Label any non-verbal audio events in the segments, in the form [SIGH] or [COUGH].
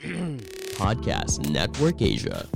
[CLEARS THROAT] Podcast Network Asia.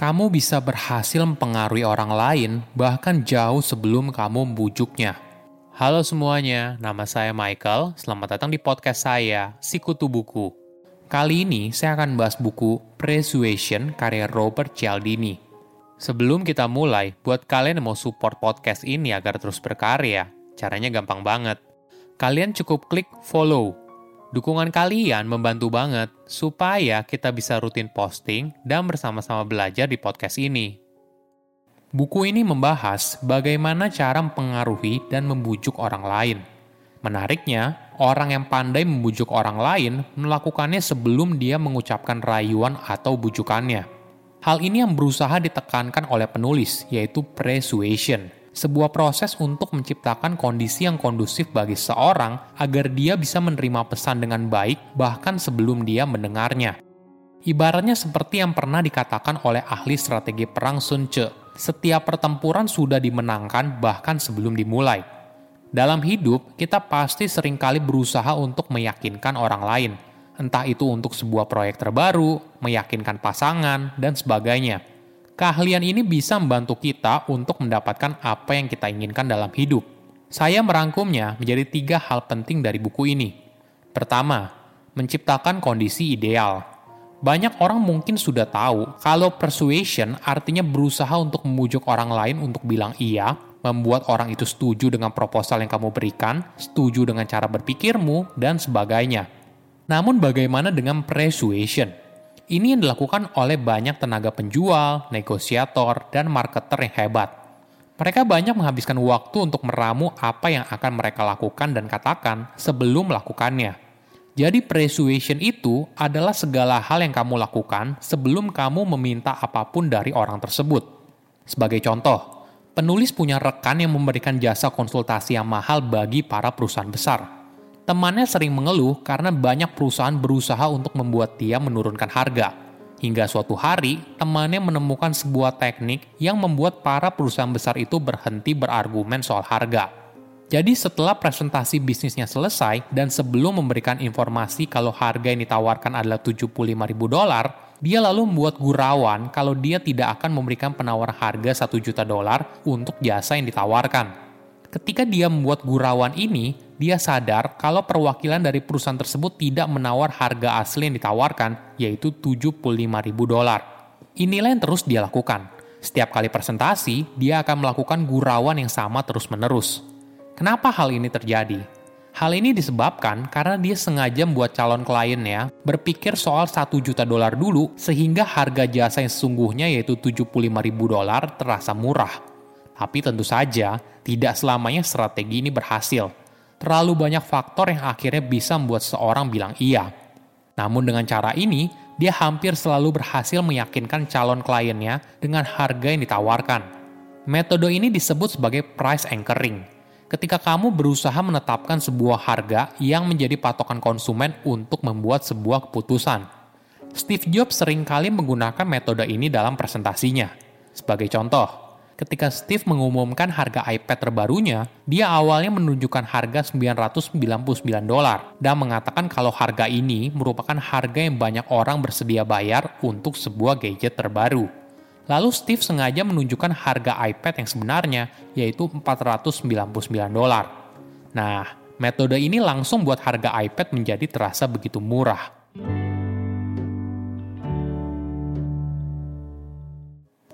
Kamu bisa berhasil mempengaruhi orang lain bahkan jauh sebelum kamu membujuknya. Halo semuanya, nama saya Michael. Selamat datang di podcast saya, Sikutu Buku. Kali ini saya akan bahas buku Persuasion karya Robert Cialdini. Sebelum kita mulai, buat kalian yang mau support podcast ini agar terus berkarya, caranya gampang banget. Kalian cukup klik follow. Dukungan kalian membantu banget supaya kita bisa rutin posting dan bersama-sama belajar di podcast ini. Buku ini membahas bagaimana cara mempengaruhi dan membujuk orang lain. Menariknya, orang yang pandai membujuk orang lain melakukannya sebelum dia mengucapkan rayuan atau bujukannya. Hal ini yang berusaha ditekankan oleh penulis, yaitu persuasion, sebuah proses untuk menciptakan kondisi yang kondusif bagi seorang agar dia bisa menerima pesan dengan baik bahkan sebelum dia mendengarnya. Ibaratnya seperti yang pernah dikatakan oleh ahli strategi perang Sun Tzu, setiap pertempuran sudah dimenangkan bahkan sebelum dimulai. Dalam hidup, kita pasti sering kali berusaha untuk meyakinkan orang lain – entah itu untuk sebuah proyek terbaru, meyakinkan pasangan, dan sebagainya. Keahlian ini bisa membantu kita untuk mendapatkan apa yang kita inginkan dalam hidup. Saya merangkumnya menjadi tiga hal penting dari buku ini. Pertama, menciptakan kondisi ideal. Banyak orang mungkin sudah tahu kalau persuasion artinya berusaha untuk membujuk orang lain untuk bilang iya, membuat orang itu setuju dengan proposal yang kamu berikan, setuju dengan cara berpikirmu, dan sebagainya. Namun bagaimana dengan persuasion? Ini yang dilakukan oleh banyak tenaga penjual, negosiator, dan marketer yang hebat. Mereka banyak menghabiskan waktu untuk meramu apa yang akan mereka lakukan dan katakan sebelum melakukannya. Jadi persuasion itu adalah segala hal yang kamu lakukan sebelum kamu meminta apa pun dari orang tersebut. Sebagai contoh, penulis punya rekan yang memberikan jasa konsultasi yang mahal bagi para perusahaan besar Temannya sering mengeluh karena banyak perusahaan berusaha untuk membuat dia menurunkan harga. Hingga suatu hari, temannya menemukan sebuah teknik yang membuat para perusahaan besar itu berhenti berargumen soal harga. Jadi setelah presentasi bisnisnya selesai dan sebelum memberikan informasi kalau harga yang ditawarkan adalah 75 ribu dolar, dia lalu membuat gurauan kalau dia tidak akan memberikan penawaran harga 1 juta dolar untuk jasa yang ditawarkan. Ketika dia membuat gurauan ini, dia sadar kalau perwakilan dari perusahaan tersebut tidak menawar harga asli yang ditawarkan, yaitu 75 ribu dolar. Inilah yang terus dia lakukan. Setiap kali presentasi, dia akan melakukan gurauan yang sama terus-menerus. Kenapa hal ini terjadi? Hal ini disebabkan karena dia sengaja membuat calon kliennya berpikir soal 1 juta dolar dulu sehingga harga jasa yang sesungguhnya yaitu 75 ribu dolar terasa murah. Tapi tentu saja, tidak selamanya strategi ini berhasil terlalu banyak faktor yang akhirnya bisa membuat seseorang bilang iya. Namun dengan cara ini, dia hampir selalu berhasil meyakinkan calon kliennya dengan harga yang ditawarkan. Metode ini disebut sebagai price anchoring. Ketika kamu berusaha menetapkan sebuah harga yang menjadi patokan konsumen untuk membuat sebuah keputusan. Steve Jobs sering kali menggunakan metode ini dalam presentasinya. Sebagai contoh, ketika Steve mengumumkan harga iPad terbarunya, dia awalnya menunjukkan harga 999 dolar dan mengatakan kalau harga ini merupakan harga yang banyak orang bersedia bayar untuk sebuah gadget terbaru. Lalu Steve sengaja menunjukkan harga iPad yang sebenarnya, yaitu 499 dolar. Nah, metode ini langsung buat harga iPad menjadi terasa begitu murah.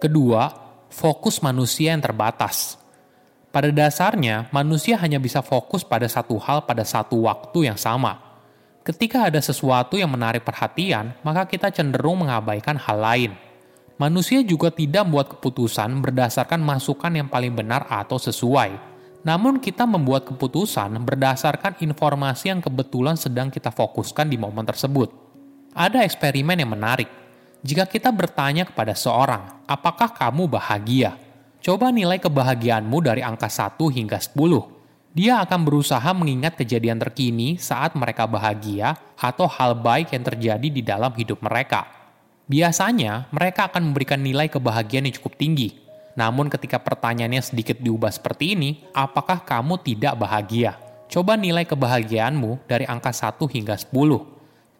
Kedua, fokus manusia yang terbatas. Pada dasarnya, manusia hanya bisa fokus pada satu hal pada satu waktu yang sama. Ketika ada sesuatu yang menarik perhatian, maka kita cenderung mengabaikan hal lain. Manusia juga tidak membuat keputusan berdasarkan masukan yang paling benar atau sesuai. Namun kita membuat keputusan berdasarkan informasi yang kebetulan sedang kita fokuskan di momen tersebut. Ada eksperimen yang menarik jika kita bertanya kepada seorang, apakah kamu bahagia? Coba nilai kebahagiaanmu dari angka 1 hingga 10. Dia akan berusaha mengingat kejadian terkini saat mereka bahagia atau hal baik yang terjadi di dalam hidup mereka. Biasanya, mereka akan memberikan nilai kebahagiaan yang cukup tinggi. Namun ketika pertanyaannya sedikit diubah seperti ini, apakah kamu tidak bahagia? Coba nilai kebahagiaanmu dari angka 1 hingga 10.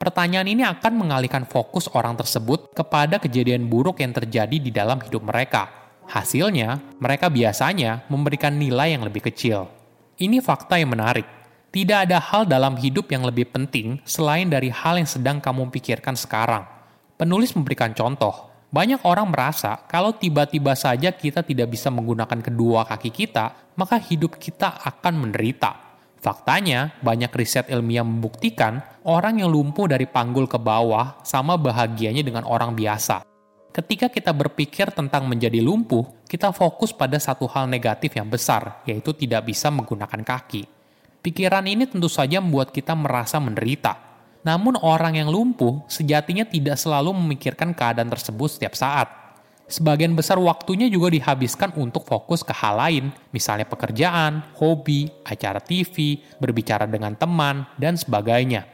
Pertanyaan ini akan mengalihkan fokus orang tersebut kepada kejadian buruk yang terjadi di dalam hidup mereka. Hasilnya, mereka biasanya memberikan nilai yang lebih kecil. Ini fakta yang menarik. Tidak ada hal dalam hidup yang lebih penting selain dari hal yang sedang kamu pikirkan sekarang. Penulis memberikan contoh. Banyak orang merasa kalau tiba-tiba saja kita tidak bisa menggunakan kedua kaki kita, maka hidup kita akan menderita. Faktanya, banyak riset ilmiah membuktikan orang yang lumpuh dari panggul ke bawah sama bahagianya dengan orang biasa. Ketika kita berpikir tentang menjadi lumpuh, kita fokus pada satu hal negatif yang besar, yaitu tidak bisa menggunakan kaki. Pikiran ini tentu saja membuat kita merasa menderita. Namun orang yang lumpuh sejatinya tidak selalu memikirkan keadaan tersebut setiap saat sebagian besar waktunya juga dihabiskan untuk fokus ke hal lain, misalnya pekerjaan, hobi, acara TV, berbicara dengan teman, dan sebagainya.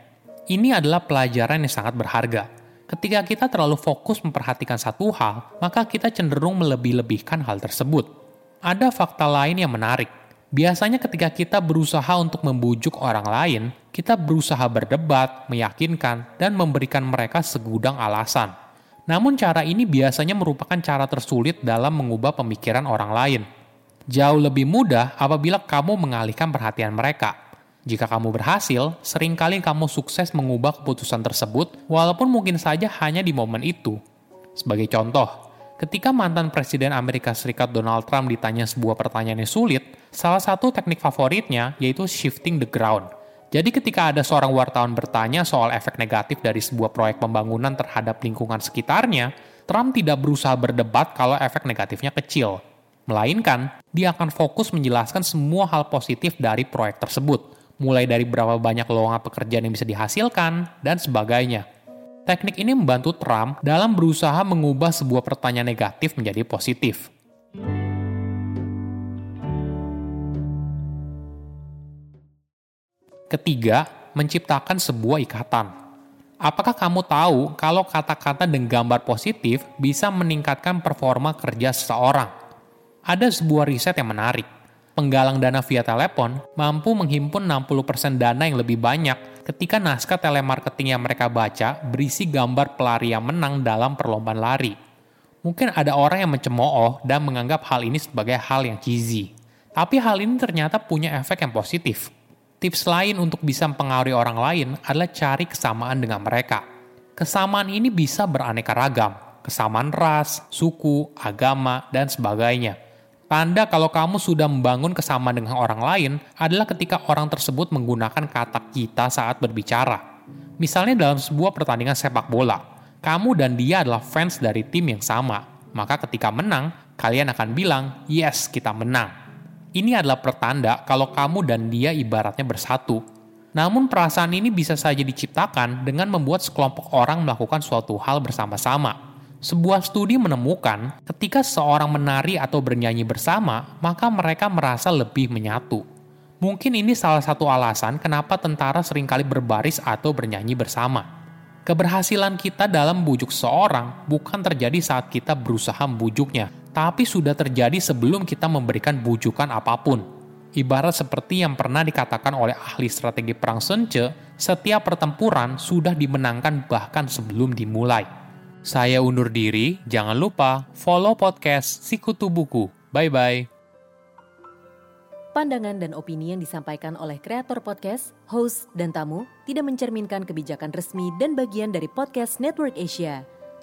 Ini adalah pelajaran yang sangat berharga. Ketika kita terlalu fokus memperhatikan satu hal, maka kita cenderung melebih-lebihkan hal tersebut. Ada fakta lain yang menarik. Biasanya ketika kita berusaha untuk membujuk orang lain, kita berusaha berdebat, meyakinkan, dan memberikan mereka segudang alasan namun cara ini biasanya merupakan cara tersulit dalam mengubah pemikiran orang lain. Jauh lebih mudah apabila kamu mengalihkan perhatian mereka. Jika kamu berhasil, sering kali kamu sukses mengubah keputusan tersebut walaupun mungkin saja hanya di momen itu. Sebagai contoh, ketika mantan Presiden Amerika Serikat Donald Trump ditanya sebuah pertanyaan yang sulit, salah satu teknik favoritnya yaitu shifting the ground – jadi ketika ada seorang wartawan bertanya soal efek negatif dari sebuah proyek pembangunan terhadap lingkungan sekitarnya, Trump tidak berusaha berdebat kalau efek negatifnya kecil. Melainkan, dia akan fokus menjelaskan semua hal positif dari proyek tersebut, mulai dari berapa banyak lowongan pekerjaan yang bisa dihasilkan, dan sebagainya. Teknik ini membantu Trump dalam berusaha mengubah sebuah pertanyaan negatif menjadi positif. Ketiga, menciptakan sebuah ikatan. Apakah kamu tahu kalau kata-kata dan gambar positif bisa meningkatkan performa kerja seseorang? Ada sebuah riset yang menarik. Penggalang dana via telepon mampu menghimpun 60% dana yang lebih banyak ketika naskah telemarketing yang mereka baca berisi gambar pelari yang menang dalam perlombaan lari. Mungkin ada orang yang mencemooh dan menganggap hal ini sebagai hal yang cheesy. Tapi hal ini ternyata punya efek yang positif Tips lain untuk bisa mempengaruhi orang lain adalah cari kesamaan dengan mereka. Kesamaan ini bisa beraneka ragam, kesamaan ras, suku, agama, dan sebagainya. Tanda kalau kamu sudah membangun kesamaan dengan orang lain adalah ketika orang tersebut menggunakan kata kita saat berbicara. Misalnya dalam sebuah pertandingan sepak bola, kamu dan dia adalah fans dari tim yang sama. Maka ketika menang, kalian akan bilang, yes, kita menang ini adalah pertanda kalau kamu dan dia ibaratnya bersatu. Namun perasaan ini bisa saja diciptakan dengan membuat sekelompok orang melakukan suatu hal bersama-sama. Sebuah studi menemukan ketika seorang menari atau bernyanyi bersama, maka mereka merasa lebih menyatu. Mungkin ini salah satu alasan kenapa tentara sering kali berbaris atau bernyanyi bersama. Keberhasilan kita dalam membujuk seorang bukan terjadi saat kita berusaha membujuknya, tapi sudah terjadi sebelum kita memberikan bujukan apa pun. Ibarat seperti yang pernah dikatakan oleh ahli strategi perang Tzu, setiap pertempuran sudah dimenangkan bahkan sebelum dimulai. Saya undur diri, jangan lupa follow podcast Sikutu Buku. Bye-bye. Pandangan dan opini yang disampaikan oleh kreator podcast, host, dan tamu tidak mencerminkan kebijakan resmi dan bagian dari podcast Network Asia.